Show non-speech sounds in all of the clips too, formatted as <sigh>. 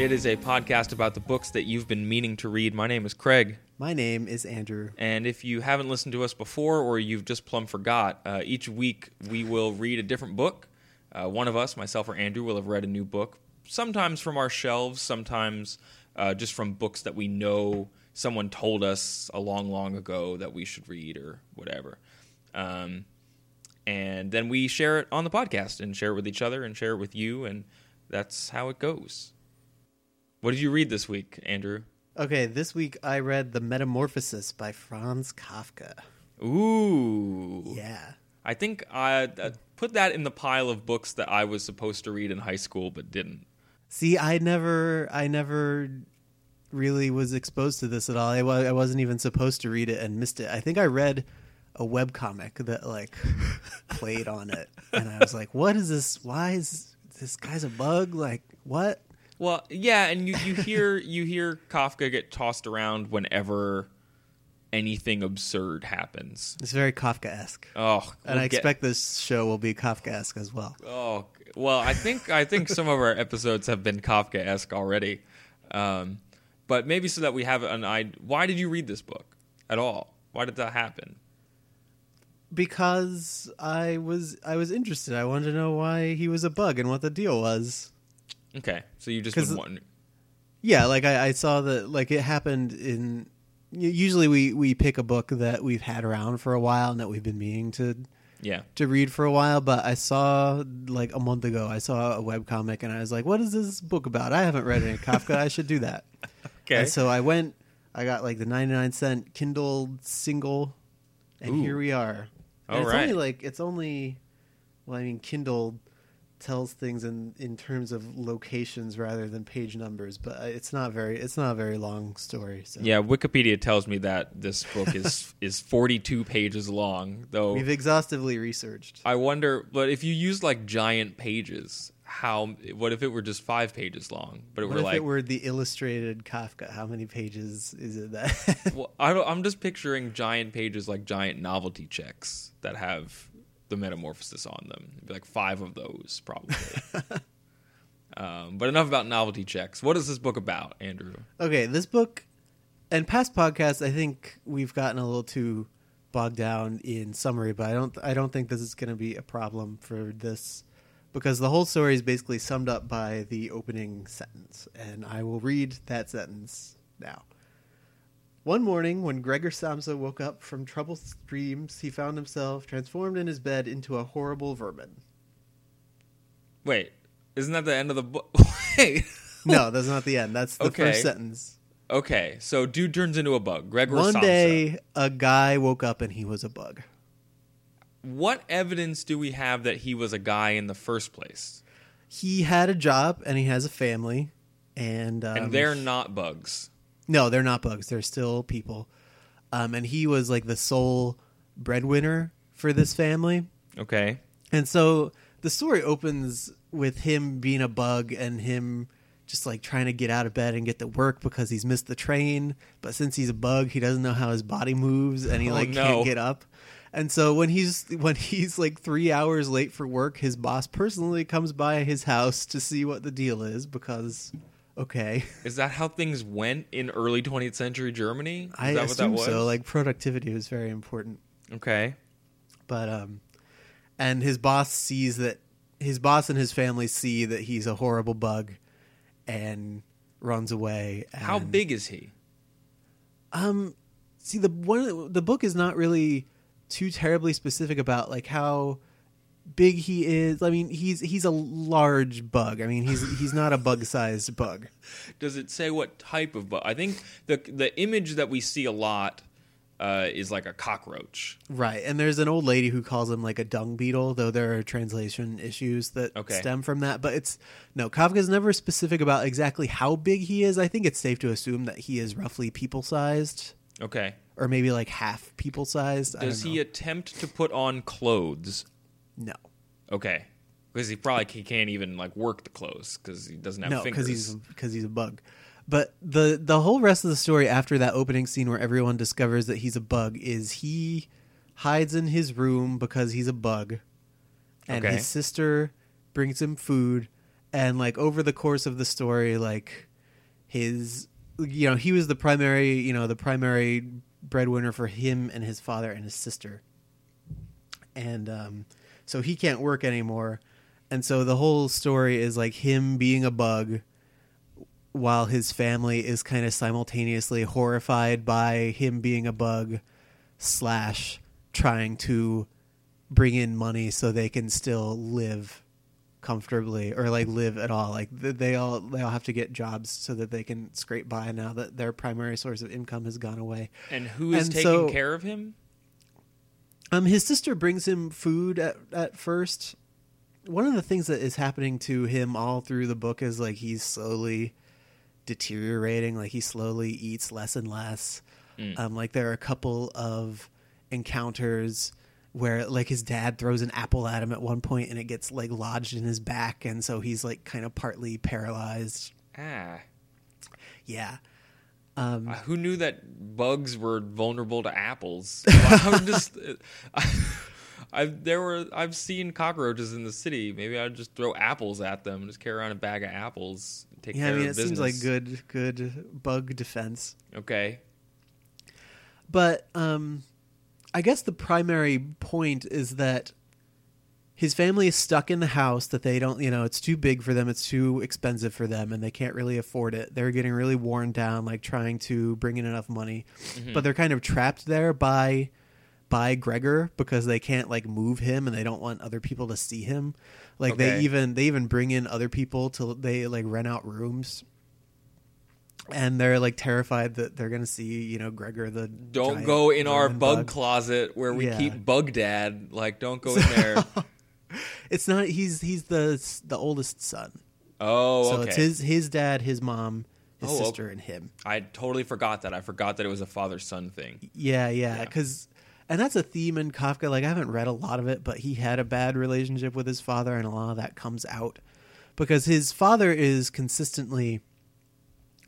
It is a podcast about the books that you've been meaning to read. My name is Craig, My name is Andrew. and if you haven't listened to us before or you've just plumb forgot, uh, each week we will read a different book. Uh, one of us, myself or Andrew, will have read a new book, sometimes from our shelves, sometimes uh, just from books that we know someone told us a long, long ago that we should read or whatever. Um, and then we share it on the podcast and share it with each other and share it with you, and that's how it goes. What did you read this week, Andrew? Okay, this week I read The Metamorphosis by Franz Kafka. Ooh. Yeah. I think I uh, put that in the pile of books that I was supposed to read in high school but didn't. See, I never, I never really was exposed to this at all. I, I wasn't even supposed to read it and missed it. I think I read a webcomic that like <laughs> played on it, and I was like, "What is this? Why is this guy's a bug? Like what?" Well, yeah, and you, you hear <laughs> you hear Kafka get tossed around whenever anything absurd happens. It's very Kafka-esque, Oh, and we'll I get- expect this show will be Kafka-esque as well. Oh well, I think I think some of our episodes have been Kafka esque already, um, but maybe so that we have an idea. Why did you read this book at all? Why did that happen? because I was I was interested. I wanted to know why he was a bug and what the deal was. Okay, so you just been wanting. Yeah, like I, I saw that like it happened in. Usually we we pick a book that we've had around for a while and that we've been meaning to Yeah, to read for a while. But I saw like a month ago, I saw a webcomic and I was like, "What is this book about? I haven't read any Kafka. I should do that." <laughs> okay. And so I went. I got like the ninety nine cent Kindle single, and Ooh. here we are. And All it's right. only like it's only. Well, I mean, Kindle tells things in in terms of locations rather than page numbers, but uh, it's not very it's not a very long story. So Yeah, Wikipedia tells me that this book is <laughs> is 42 pages long, though we've exhaustively researched. I wonder but if you use like giant pages, how what if it were just 5 pages long, but it What were if like it were the illustrated Kafka? How many pages is it that? well, I don't, I'm just picturing giant pages like giant novelty checks that have the metamorphosis on them. It'd be like 5 of those probably. <laughs> um, but enough about novelty checks. What is this book about, Andrew? Okay, this book and past podcasts, I think we've gotten a little too bogged down in summary, but I don't I don't think this is going to be a problem for this because the whole story is basically summed up by the opening sentence, and I will read that sentence now. One morning, when Gregor Samsa woke up from troubled dreams, he found himself transformed in his bed into a horrible vermin. Wait, isn't that the end of the book? <laughs> Wait. No, that's not the end. That's the Okay. first sentence. Okay, so dude turns into a bug. Gregor One Samsa. day, a guy woke up and he was a bug. What evidence do we have that he was a guy in the first place? he had a job and he has a family and um, and they're not bugs. No they're not bugs. They're still people. Um, and he was like the sole breadwinner for this family. Okay. and so the story opens with him being a bug and him just like trying to get out of bed and get to work because he's missed the train. But since he's a bug he doesn't know how his body moves and he Oh, like no. can't get up. And so when he's when he's like three hours late for work his boss personally comes by his house to see what the deal is because okay <laughs> Is that how things went in early 20th century Germany? Is i that what assume that was? so like productivity was very important okay. but um and his boss sees that his boss and his family see that he's a horrible bug and runs away How big is he? um see the one the book is not really too terribly specific about like how big he is i mean he's he's a large bug i mean he's he's not a bug sized bug <laughs> Does it say what type of bug? I think the the image that we see a lot uh, is like a cockroach. Right, and there's an old lady who calls him like a dung beetle, though there are translation issues that Okay. stem from that. But it's no Kafka's never specific about exactly how big he is. I think it's safe to assume that he is roughly people sized, Okay. or maybe like half people sized. I Does he attempt to put on clothes? No, Okay. Because he probably he can't even like work the clothes because he doesn't have no, fingers. because he's because he's a bug. But the the whole rest of the story after that opening scene where everyone discovers that he's a bug is he hides in his room because he's a bug, and Okay. his sister brings him food, and like over the course of the story, like his you know he was the primary you know the primary breadwinner for him and his father and his sister, and um, so he can't work anymore, and so the whole story is like him being a bug while his family is kind of simultaneously horrified by him being a bug slash trying to bring in money so they can still live comfortably or like live at all. Like they all they all have to get jobs so that they can scrape by now that their primary source of income has gone away. And who is and taking so- care of him? Um, his sister brings him food at at first. One of the things that is happening to him all through the book is like he's slowly deteriorating. Like he slowly eats less and less. Mm. Um, like there are a couple of encounters where like his dad throws an apple at him at one point and it gets like lodged in his back and so he's like kind of partly paralyzed. Ah. Yeah. Um, Uh, who knew that bugs were vulnerable to apples? <laughs> I'm just, I, I've there were I've seen cockroaches in the city. Maybe I'd just throw apples at them, just carry around a bag of apples, and take yeah, I care mean of it business. seems like good good bug defense. Okay, But um, I guess the primary point is that his family is stuck in the house that they don't, you know, it's too big for them, it's too expensive for them, and they can't really afford it. They're getting really worn down, like trying to bring in enough money, mm-hmm. but they're kind of trapped there by by Gregor because they can't like move him and they don't want other people to see him. Like they even they even bring in other people to they like rent out rooms. And they're like terrified that they're gonna see, you know, Gregor the don't go in our vermin bug, closet where we Yeah. keep Bug Dad. Like, don't go in <laughs> there. It's not. He's he's the the oldest son. oh, so okay. it's his his dad, his mom, his Oh, okay. sister, and him. I totally forgot that. I forgot that it was a father son thing. Yeah, yeah. Yeah. Because and that's a theme in Kafka. Like I haven't read a lot of it, but he had a bad relationship with his father, and a lot of that comes out because his father is consistently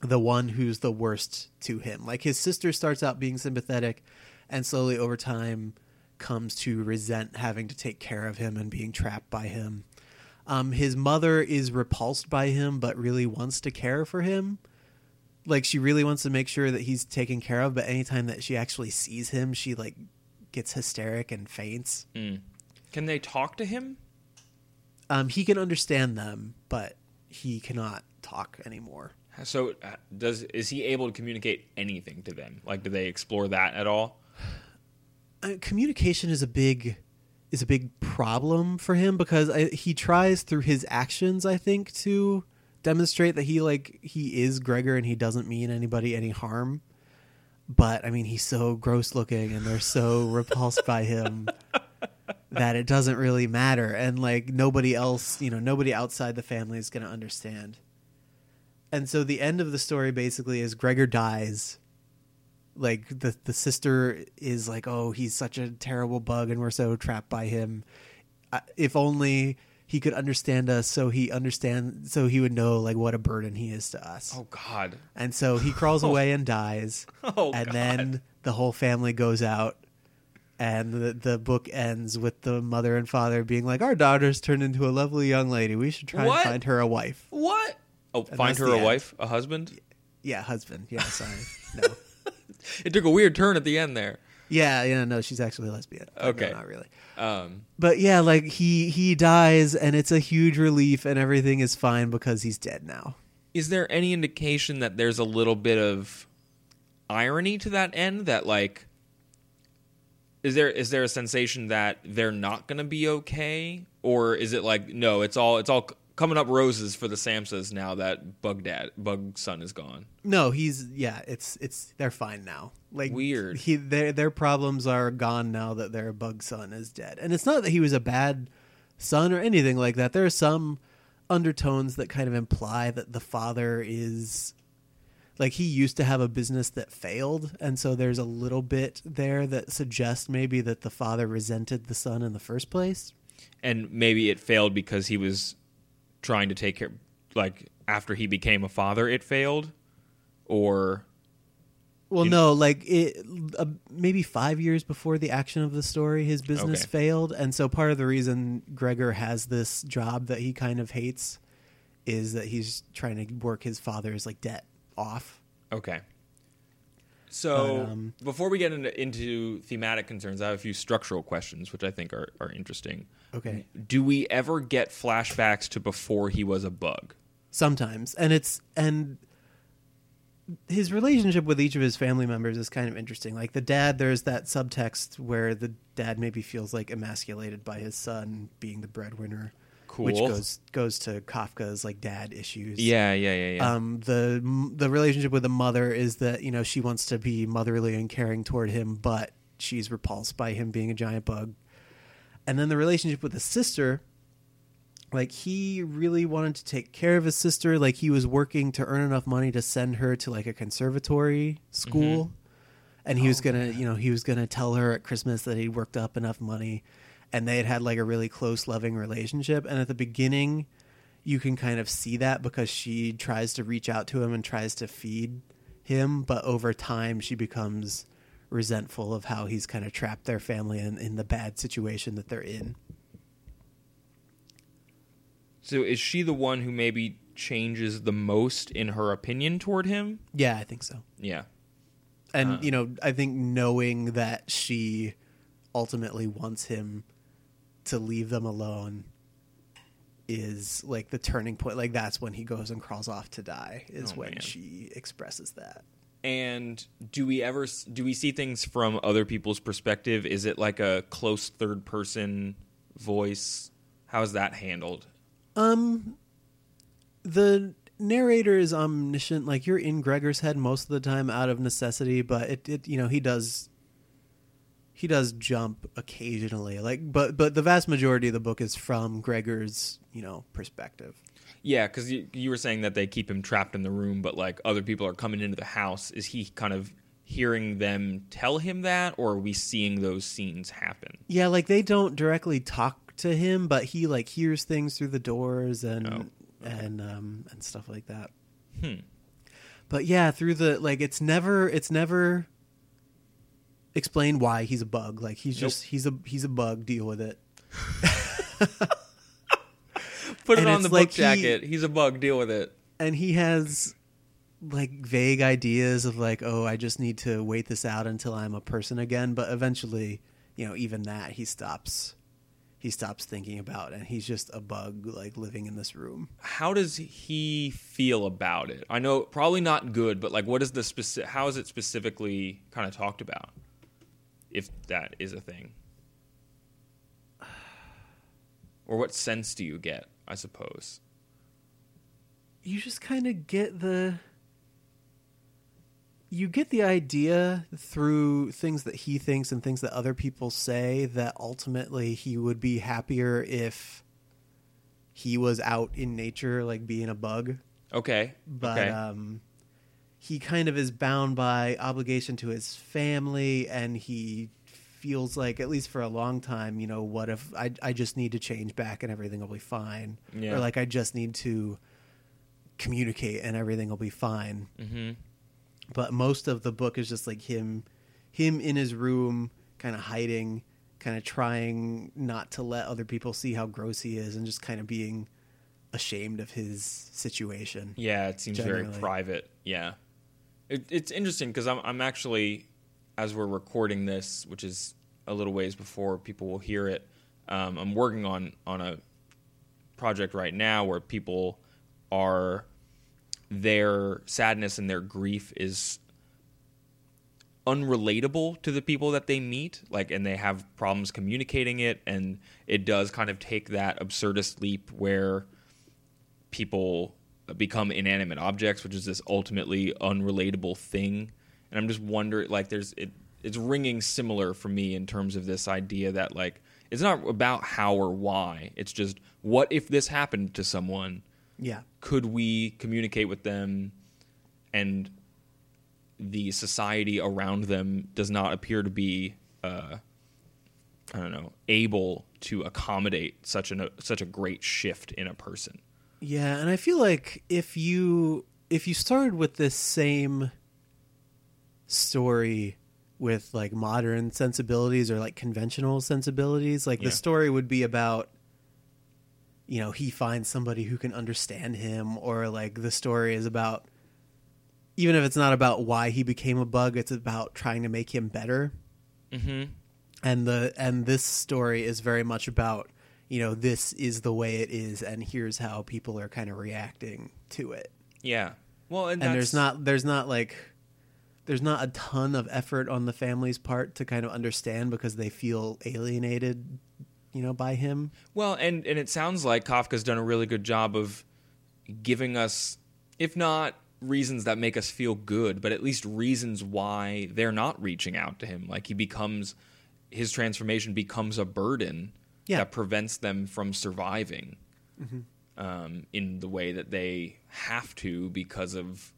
the one who's the worst to him. Like his sister starts out being sympathetic, and slowly over time comes to resent having to take care of him and being trapped by him. Um, his mother is repulsed by him, but really wants to care for him. Like she really wants to make sure that he's taken care of, but anytime that she actually sees him, she like gets hysteric and faints. Mm. Can they talk to him? Um, he can understand them, but he cannot talk anymore. So uh, does is he able to communicate anything to them? Like, do they explore that at all? Uh, communication is a big is a big problem for him because I, he tries through his actions i think to demonstrate that he like he is gregor and he doesn't mean anybody any harm. But i mean he's so gross looking and they're so <laughs> repulsed by him that it doesn't really matter. And like nobody else you know nobody outside the family is going to understand. And so the end of the story basically is gregor dies like the the sister is like oh he's such a terrible bug and we're so trapped by him Uh, if only he could understand us so he understand so he would know like what a burden he is to us Oh God! and so he crawls <laughs> away and dies Oh and God! then the whole family goes out and the, the book ends with the mother and father being like our daughter's turned into a lovely young lady we should try What? and find her a wife what? Oh, find her a end. wife, a husband. yeah husband yeah sorry <laughs> no It took a weird turn at the end there. yeah yeah no she's actually a lesbian But no, Okay. not really Um, But yeah, like he he dies and it's a huge relief and everything is fine because he's dead now. is there any indication that there's a little bit of irony to that end? That like, is there is there a sensation that they're not going to be okay, or is it like no, it's all it's all coming up roses for the Samsas now that Bug Dad, Bug Son is gone. No, he's yeah. It's it's they're fine now. Like Weird. He their their problems are gone now that their bug son is dead. And it's not that he was a bad son or anything like that. There are some undertones that kind of imply that the father is like he used to have a business that failed and so there's a little bit there that suggests maybe that the father resented the son in the first place And maybe it failed because he was trying to take care, like after he became a father, it failed, or Well, no, like it, uh, maybe five years before the action of the story, his business Okay. failed, and so part of the reason Gregor has this job that he kind of hates is that he's trying to work his father's like debt off. Okay. So But, um, before we get into, into thematic concerns, I have a few structural questions, which I think are, are interesting. Okay, Do we ever get flashbacks to before he was a bug? sometimes, and it's and his relationship with each of his family members is kind of interesting. Like the dad, there's that subtext where the dad maybe feels like emasculated by his son being the breadwinner. Cool. Which goes goes to Kafka's like dad issues. Yeah, yeah, yeah, yeah. Um, the the relationship with the mother is that you know she wants to be motherly and caring toward him, but she's repulsed by him being a giant bug. And then the relationship with the sister, like he really wanted to take care of his sister. Like he was working to earn enough money to send her to like a conservatory school, and he was gonna, you know, he was gonna tell her at Christmas that he'd worked up enough money, and they had had like a really close, loving relationship. And at the beginning, you can kind of see that because she tries to reach out to him and tries to feed him, but over time she becomes resentful of how he's kind of trapped their family in, in the bad situation that they're in. so is she the one who maybe changes the most in her opinion toward him? Yeah, I think so. Yeah. And Uh. you know, I think knowing that she ultimately wants him to leave them alone is like the turning point. Like that's when he goes and crawls off to die. Is Oh, when man. she expresses that. And do we ever do we see things from other people's perspective? Is it like a close third person voice? How is that handled? Um, the narrator is omniscient. Like you're in Gregor's head most of the time out of necessity, but it, it you know he does he does jump occasionally. Like, but but the vast majority of the book is from Gregor's you know perspective. Yeah, because you, you were saying that they keep him trapped in the room, but like other people are coming into the house. Is he kind of hearing them tell him that, or are we seeing those scenes happen? Yeah, like they don't directly talk to him, but he like hears things through the doors and Oh, and um and stuff like that. Hmm. But yeah, through the like it's never it's never explained why he's a bug. Like he's Nope. just he's a he's a bug, deal with it. <laughs> Put it And on the book like he- jacket. He's a bug. Deal with it. And he has like vague ideas of like, oh, I just need to wait this out until I'm a person again, but eventually, you know, even that he stops he stops thinking about and he's just a bug like living in this room. How does he feel about it? I know probably not good, but like, what is the specific? How is it specifically kind of talked about? If that is a thing, or what sense do you get? I suppose. you just kind of get the you get the idea through things that he thinks and things that other people say that ultimately he would be happier if he was out in nature like being a bug Okay. but okay. um he kind of is bound by obligation to his family and he feels like at least for a long time you know what if i, I just need to change back and everything will be fine? Yeah. or like i just need to communicate and everything will be fine. Hmm but most of the book is just like him him in his room kind of hiding kind of trying not to let other people see how gross he is and just kind of being ashamed of his situation. Yeah, it seems very private. Yeah, it, it's interesting because I'm I'm actually as we're recording this, which is a little ways before people will hear it. Um, I'm working on on a project right now where people are their sadness and their grief is unrelatable to the people that they meet like and they have problems communicating it and it does kind of take that absurdist leap where people become inanimate objects, which is this ultimately unrelatable thing. And I'm just wondering, like, there's it, it's ringing similar for me in terms of this idea that like it's not about how or why. It's just what if this happened to someone? Yeah. Could we communicate with them, and the society around them does not appear to be, uh, I don't know, able to accommodate such an such a great shift in a person. Yeah, and I feel like if you if you started with this same story with like modern sensibilities or like conventional sensibilities, like Yeah. the story would be about you know, he finds somebody who can understand him or like the story is about even if it's not about why he became a bug, it's about trying to make him better Mm-hmm. and the and this story is very much about you know this is the way it is and here's how people are kind of reacting to it Yeah. Well, and, and there's not there's not like there's not a ton of effort on the family's part to kind of understand because they feel alienated you know by him Well, and and it sounds like Kafka's done a really good job of giving us, if not reasons that make us feel good, but at least reasons why they're not reaching out to him. Like he becomes, his transformation becomes a burden Yeah. that prevents them from surviving um, in the way that they have to because of,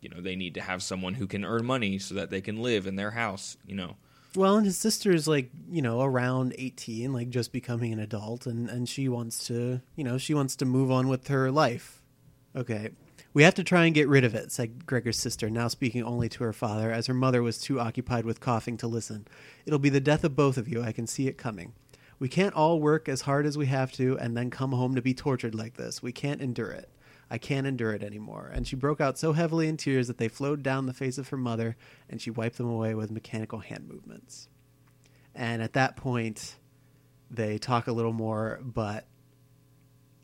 you know, they need to have someone who can earn money so that they can live in their house. You know. well and his sister's like you know around 18 like just becoming an adult and and she wants to you know she wants to move on with her life okay we have to try and get rid of it said gregor's sister now speaking only to her father as her mother was too occupied with coughing to listen it'll be the death of both of you i can see it coming we can't all work as hard as we have to and then come home to be tortured like this we can't endure it I can't endure it anymore. And she broke out so heavily in tears that they flowed down the face of her mother, and she wiped them away with mechanical hand movements. And at that point, they talk a little more, but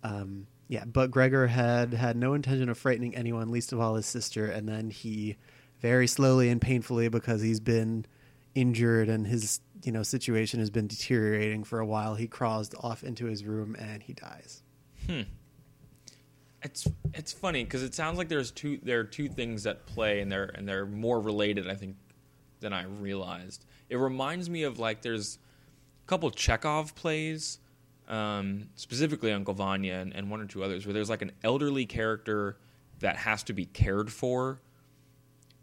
um, yeah, but Gregor had had no intention of frightening anyone, least of all his sister. And then he, very slowly and painfully, because he's been injured and his you know situation has been deteriorating for a while, he crawls off into his room and he dies. It's it's funny because it sounds like there's two there are two things at play and they're and they're more related I think than I realized. It reminds me of like there's a couple Chekhov plays, um, specifically Uncle Vanya and, and one or two others where there's like an elderly character that has to be cared for,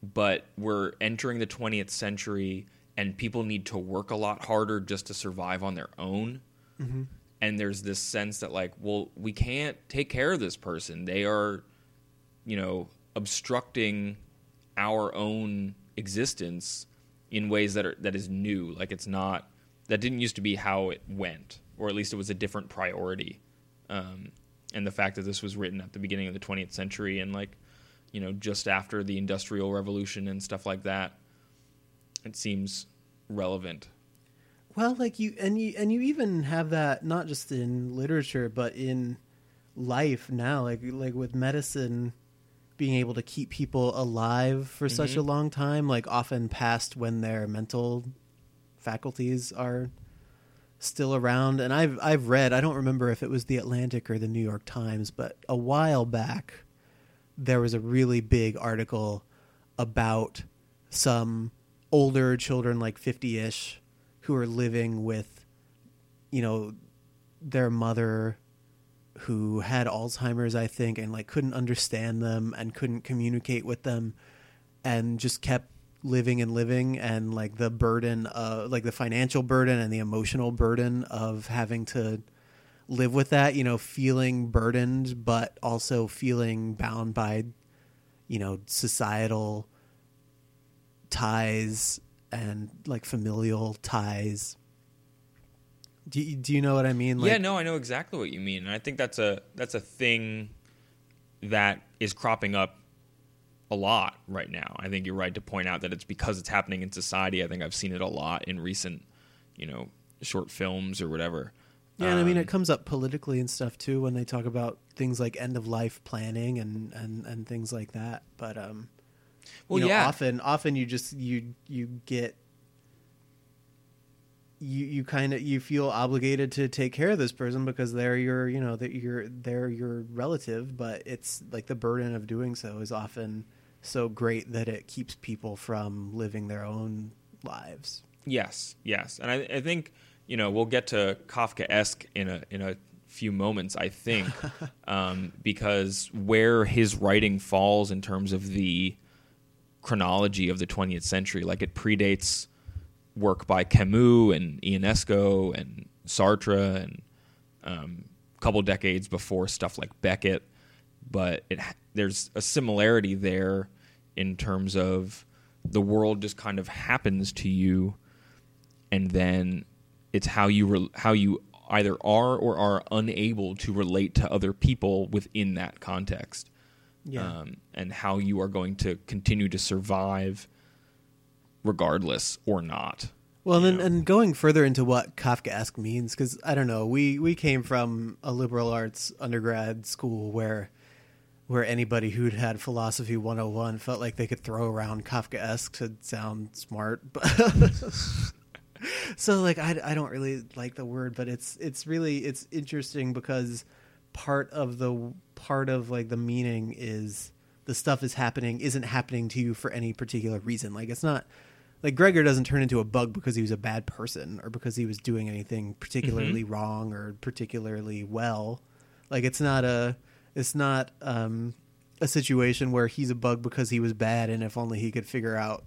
but we're entering the 20th century and people need to work a lot harder just to survive on their own. And there's this sense that like well we can't take care of this person. They are you know obstructing our own existence in ways that are that is new. Like it's not that didn't used to be how it went or at least it was a different priority. Um, and the fact that this was written at the beginning of the 20th century and like you know just after the industrial revolution and stuff like that it seems relevant. Well, like you and you and you even have that not just in literature but in life now like like with medicine being able to keep people alive for such a mm-hmm. long time like often past when their mental faculties are still around. And I've I've read I don't remember if it was the Atlantic or the New York Times but a while back there was a really big article about some older children like 50ish who are living with you know their mother who had Alzheimer's I think and like couldn't understand them and couldn't communicate with them and just kept living and living and like the burden of like the financial burden and the emotional burden of having to live with that you know feeling burdened but also feeling bound by you know societal ties and like familial ties do you, do you know what i mean like yeah, no, I know exactly what you mean, and I think that's a that's a thing that is cropping up a lot right now. I think you're right to point out that it's because it's happening in society. I think I've seen it a lot in recent, you know, short films or whatever. Yeah, and I mean Um, it comes up politically and stuff too when they talk about things like end of life planning and, and, and things like that. But um, Well, you know, yeah. often often you just you you get you you kind of you feel obligated to take care of this person because they're your you know that you're they're your relative but it's like the burden of doing so is often so great that it keeps people from living their own lives Yes, yes, and I, I think you know we'll get to Kafka-esque in a in a few moments. I think <laughs> um, because where his writing falls in terms of the chronology of the 20th century, like it predates work by Camus and Ionesco and Sartre and um, a couple decades before stuff like Beckett, but it there's a similarity there in terms of the world just kind of happens to you and then it's how you re- how you either are or are unable to relate to other people within that context yeah. um, and how you are going to continue to survive regardless or not Well, and and going further into what Kafkaesque means, because I don't know, we we came from a liberal arts undergrad school where where anybody who'd had philosophy 101 felt like they could throw around Kafkaesque to sound smart, <laughs> so like I, I don't really like the word, but it's it's really it's interesting because part of the part of like the meaning is the stuff is happening isn't happening to you for any particular reason. Like it's not like Gregor doesn't turn into a bug because he was a bad person or because he was doing anything particularly wrong or particularly well. Like it's not a it's not um a situation where he's a bug because he was bad and if only he could figure out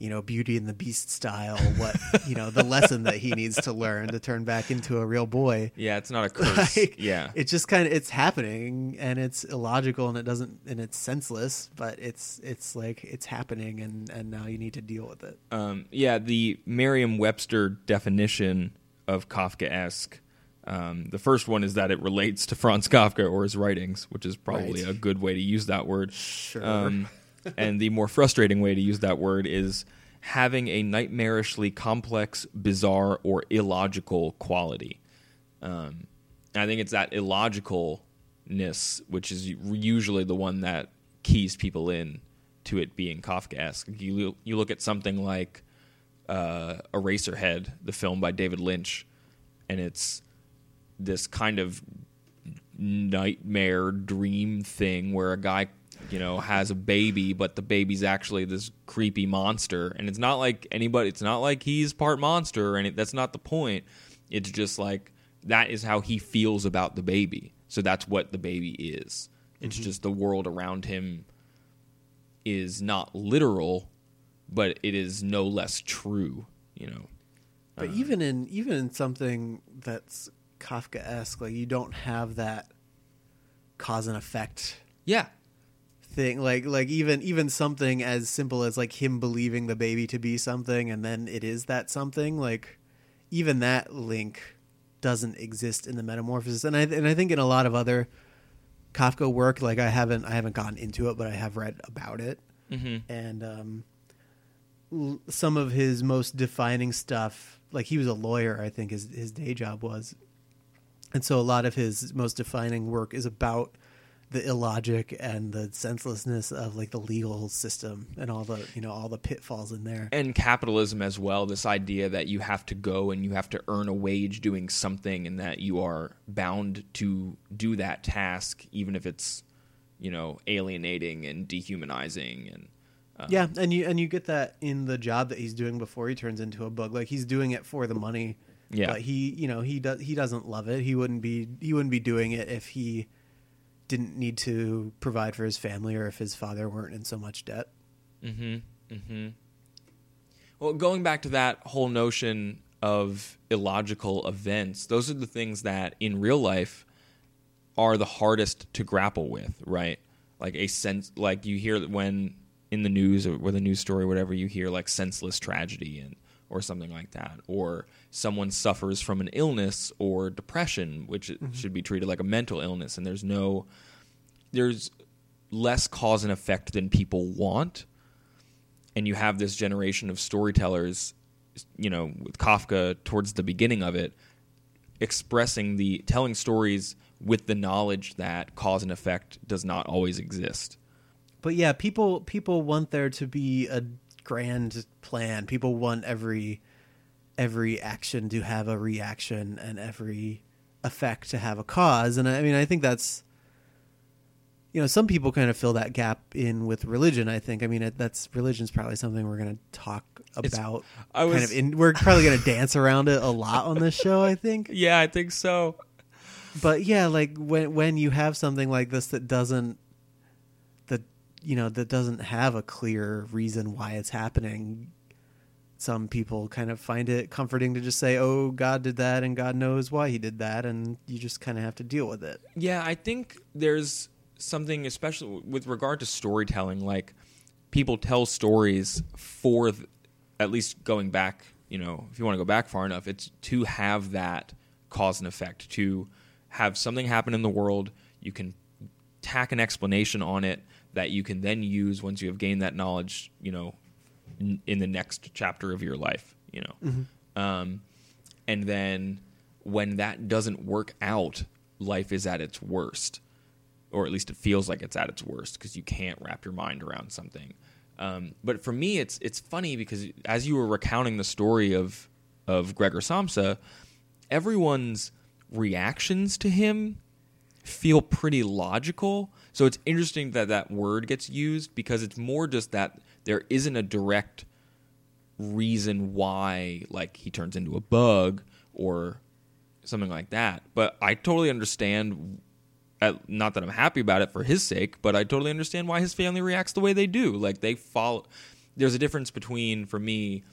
you know beauty and the beast style what you know the lesson that he needs to learn to turn back into a real boy. Yeah it's not a <laughs> curse. Like, yeah. it's just kind of it's happening and it's illogical and it doesn't and it's senseless but it's it's like it's happening and and now you need to deal with it. Um, yeah the merriam-webster definition of kafkaesque um, the first one is that it relates to franz kafka or his writings which is probably Right. a good way to use that word. Sure. Um, and the more frustrating way to use that word is having a nightmarishly complex, bizarre, or illogical quality. Um, I think it's that illogicalness which is usually the one that keys people in to it being Kafkaesque. You you look at something like uh, Eraserhead, the film by David Lynch, and it's this kind of nightmare dream thing where a guy you know has a baby but the baby's actually this creepy monster. And it's not like anybody it's not like he's part monster and that's not the point. It's just like that is how he feels about the baby. So that's what the baby is. It's mm-hmm. just the world around him is not literal but it is no less true you know. But uh, even in even in something that's Kafka esque, like you don't have that cause and effect yeah thing like like even even something as simple as like him believing the baby to be something and then it is that something like even that link doesn't exist in the metamorphosis. And i and i think in a lot of other kafka work like i haven't i haven't gotten into it but i have read about it. Mm-hmm. and um l- some of his most defining stuff like he was a lawyer i think his his day job was. And so a lot of his most defining work is about the illogic and the senselessness of like the legal system and all the you know all the pitfalls in there. And capitalism as well this idea that you have to go and you have to earn a wage doing something and that you are bound to do that task even if it's you know alienating and dehumanizing and uh, yeah and you and you get that in the job that he's doing before he turns into a bug like he's doing it for the money. Yeah. but he you know he does he doesn't love it. He wouldn't be he wouldn't be doing it if he didn't need to provide for his family or if his father weren't in so much debt Mm-hmm. Mm-hmm. Well, going back to that whole notion of illogical events, those are the things that in real life are the hardest to grapple with, right? Like a sense, like you hear when in the news or with a news story, or whatever, you hear like senseless tragedy and or something like that, or someone suffers from an illness or depression, which mm-hmm. should be treated like a mental illness, and there's no, there's less cause and effect than people want. And you have this generation of storytellers you know with kafka towards the beginning of it expressing the telling stories with the knowledge that cause and effect does not always exist. But yeah people people want there to be a grand plan. People want every every action to have a reaction and every effect to have a cause. And I mean, I think that's you know, some people kind of fill that gap in with religion. I think. I mean, it, that's religion's probably something we're going to talk It's- about. I was- kind of in. We're probably going to dance around it a lot on this show. I think. <laughs> Yeah, I think so. but yeah like when when you have something like this that doesn't that you know that doesn't have a clear reason why it's happening some people kind of find it comforting to just say oh god did that and god knows why he did that and you just kind of have to deal with it Yeah, I think there's something, especially with regard to storytelling, like people tell stories for, th- at least going back, you know, if you want to go back far enough, it's to have that cause and effect, to have something happen in the world. You can tack an explanation on it that you can then use once you have gained that knowledge, you know, in, in the next chapter of your life, you know. Um, and then when that doesn't work out, life is at its worst, or at least it feels like it's at its worst because you can't wrap your mind around something. Um, but for me, it's it's funny because as you were recounting the story of of Gregor Samsa, everyone's reactions to him feel pretty logical. So it's interesting that that word gets used because it's more just that there isn't a direct reason why like he turns into a bug or something like that. But I totally understand at, not that I'm happy about it for his sake, but I totally understand why his family reacts the way they do. Like they follow there's a difference between for me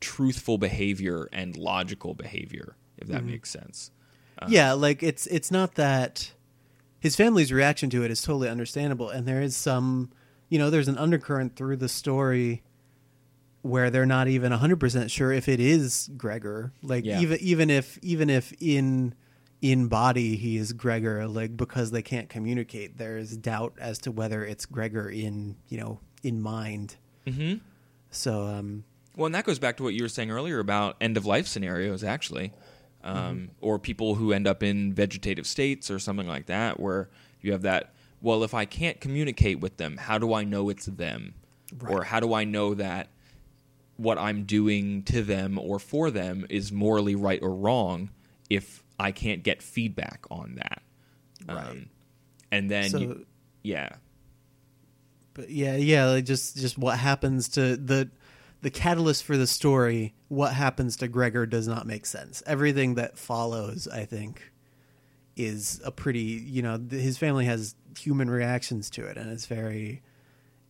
truthful behavior and logical behavior, if that mm-hmm. makes sense. Uh, yeah like it's it's not that his family's reaction to it is totally understandable and there is some you know there's an undercurrent through the story where they're not even 100% sure if it is Gregor like Yeah. even even if even if in in body he is Gregor like because they can't communicate there is doubt as to whether it's Gregor in you know in mind Mhm. so um Well, and that goes back to what you were saying earlier about end of life scenarios, actually, um, or people who end up in vegetative states or something like that, where you have that. Well, if I can't communicate with them, how do I know it's them, or how do I know that what I'm doing to them or for them is morally right or wrong if I can't get feedback on that? Um, right. and then, So- you, yeah, but yeah yeah like just just what happens to the the catalyst for the story what happens to gregor does not make sense everything that follows i think is a pretty you know th- his family has human reactions to it and it's very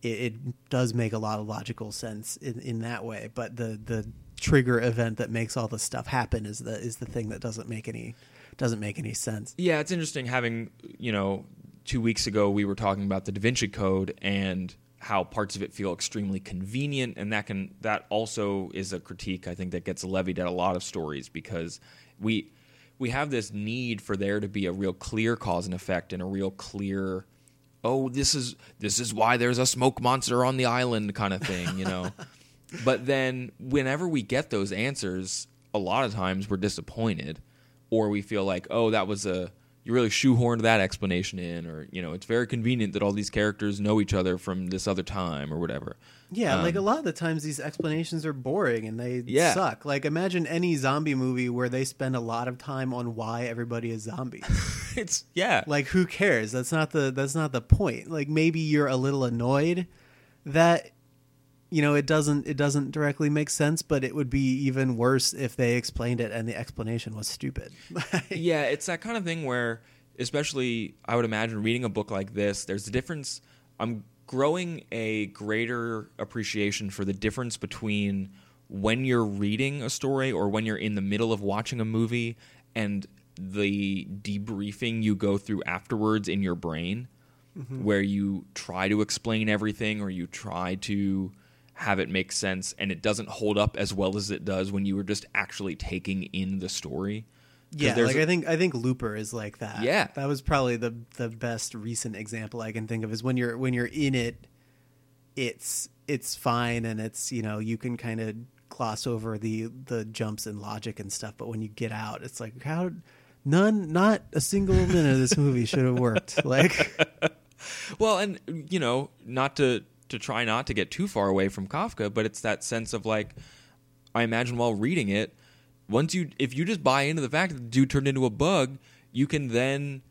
it, it does make a lot of logical sense in in that way. But the the trigger event that makes all the stuff happen is the is the thing that doesn't make any doesn't make any sense. Yeah, it's interesting having, you know, two weeks ago we were talking about the Da Vinci Code and how parts of it feel extremely convenient and that can that also is a critique I think that gets levied at a lot of stories because we we have this need for there to be a real clear cause and effect and a real clear oh this is this is why there's a smoke monster on the island kind of thing, you know. <laughs> but then whenever we get those answers, a lot of times we're disappointed or we feel like, oh, that was a you really shoehorned that explanation in, or you know, it's very convenient that all these characters know each other from this other time or whatever. Yeah, like a Um, lot of the times these explanations are boring and they Yeah. suck. Like imagine any zombie movie where they spend a lot of time on why everybody is zombies. <laughs> It's yeah, like who cares? That's not the that's not the point. Like maybe you're a little annoyed that you know it doesn't it doesn't directly make sense, but it would be even worse if they explained it and the explanation was stupid. <laughs> yeah, it's that kind of thing where, especially, I would imagine reading a book like this, there's a difference. I'm growing a greater appreciation for the difference between when you're reading a story or when you're in the middle of watching a movie and the debriefing you go through afterwards in your brain, mm-hmm. where you try to explain everything or you try to have it make sense and it doesn't hold up as well as it does when you were just actually taking in the story. Yeah, like a- I think I think Looper is like that. Yeah. that was probably the the best recent example I can think of. Is when you're when you're in it, it's it's fine and it's you know you can kind of gloss over the the jumps in logic and stuff, but when you get out, it's like how none not a single minute of this movie should have worked. <laughs> Like <laughs> Well, and you know, not to to try not to get too far away from Kafka, but it's that sense of like I imagine while reading it, once you if you just buy into the fact that the dude turned into a bug, you can then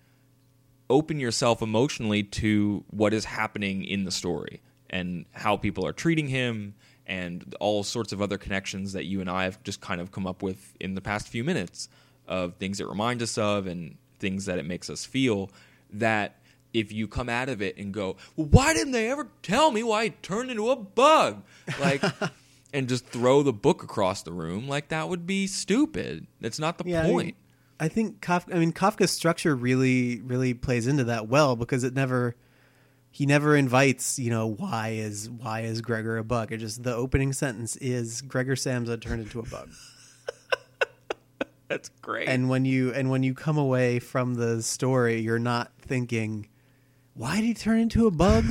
open yourself emotionally to what is happening in the story and how people are treating him and all sorts of other connections that you and I have just kind of come up with in the past few minutes of things it reminds us of and things that it makes us feel that if you come out of it and go, well, why didn't they ever tell me why he turned into a bug? Like, <laughs> and just throw the book across the room, like that would be stupid. That's not the Yeah, I mean, point. I think Kafka. I mean, Kafka's structure really, really plays into that well because it never, he never invites. You know, why is why is Gregor a bug? It just the opening sentence is Gregor Samsa turned into a bug. <laughs> That's great. and when you and when you come away from the story, you're not thinking, why did he turn into a bug?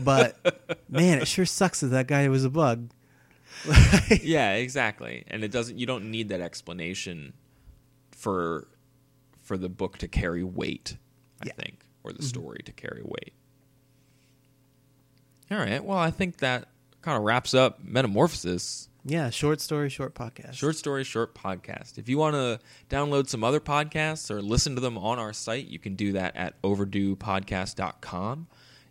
but man, it sure sucks that that guy was a bug. <laughs> yeah, exactly. And it doesn't. You don't need that explanation for for the book to carry weight. I Yeah. think, or the mm-hmm. story to carry weight. All right. Well, I think that kind of wraps up Metamorphosis. Yeah, short story, short podcast. Short story, short podcast. If you want to download some other podcasts or listen to them on our site, you can do that at overduepodcast.com.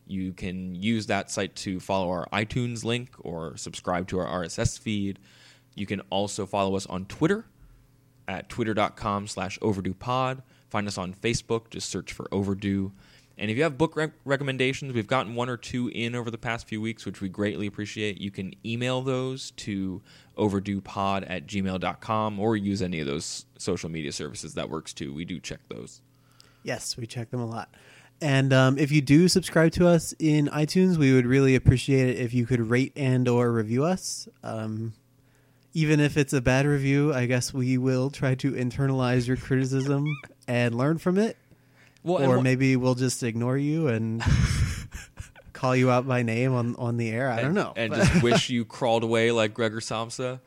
You can use that site to follow our iTunes link or subscribe to our RSS feed. You can also follow us on Twitter at twitter.com slash overduepod. Find us on Facebook. Just search for Overdue. And if you have book rec- recommendations, we've gotten one or two in over the past few weeks, which we greatly appreciate. You can email those to overduepod at gmail.com or use any of those social media services. That works too. We do check those. Yes, we check them a lot. And um, if you do subscribe to us in iTunes, we would really appreciate it if you could rate and or review us. Um, even if it's a bad review, I guess we will try to internalize your criticism and learn from it. Well, or wha- maybe we'll just ignore you and <laughs> call you out by name on, on the air. I don't know. And just <laughs> wish you crawled away like Gregor Samsa.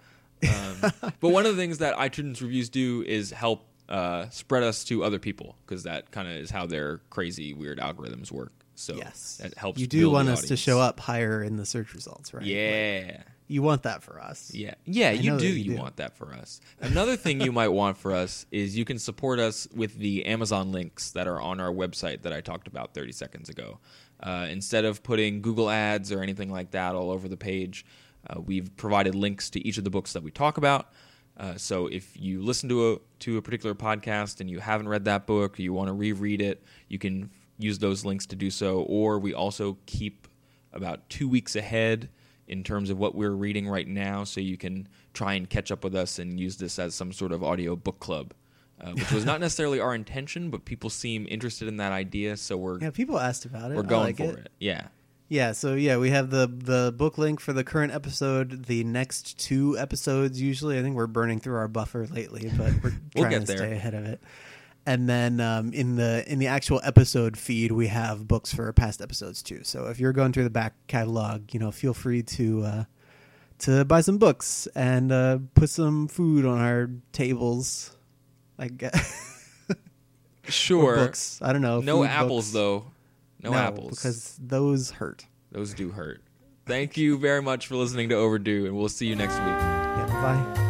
Um, <laughs> but one of the things that iTunes reviews do is help uh, spread us to other people because that kind of is how their crazy, weird algorithms work. So yes, that helps. You do want us to show up higher in the search results, right? Like, Yeah. You want that for us. Yeah, yeah, you do. you You want that for us. Another thing you might want for us is you can support us with the Amazon links that are on our website that I talked about 30 seconds ago. Uh, instead of putting Google ads or anything like that all over the page, uh, we've provided links to each of the books that we talk about. Uh, so if you listen to a to a particular podcast and you haven't read that book, or you want to reread it, you can use those links to do so. Or we also keep about two weeks ahead in terms of what we're reading right now, so you can try and catch up with us and use this as some sort of audio book club, uh, which was not necessarily our intention, but people seem interested in that idea, so we're Yeah, people asked about it. we're going like for it. Yeah, Yeah, so yeah, we have the the book link for the current episode. The next two episodes, usually, I think we're burning through our buffer lately, but we're <laughs> We'll trying to there. stay ahead of it. And then um, in the in the actual episode feed, we have books for past episodes too. So if you're going through the back catalog, you know, feel free to uh, to buy some books and uh, put some food on our tables. I guess <laughs> sure. books. I don't know. No apples books. though. No, apples because those hurt. those do hurt. Thank you very much for listening to Overdue, and we'll see you next week. Yeah, bye.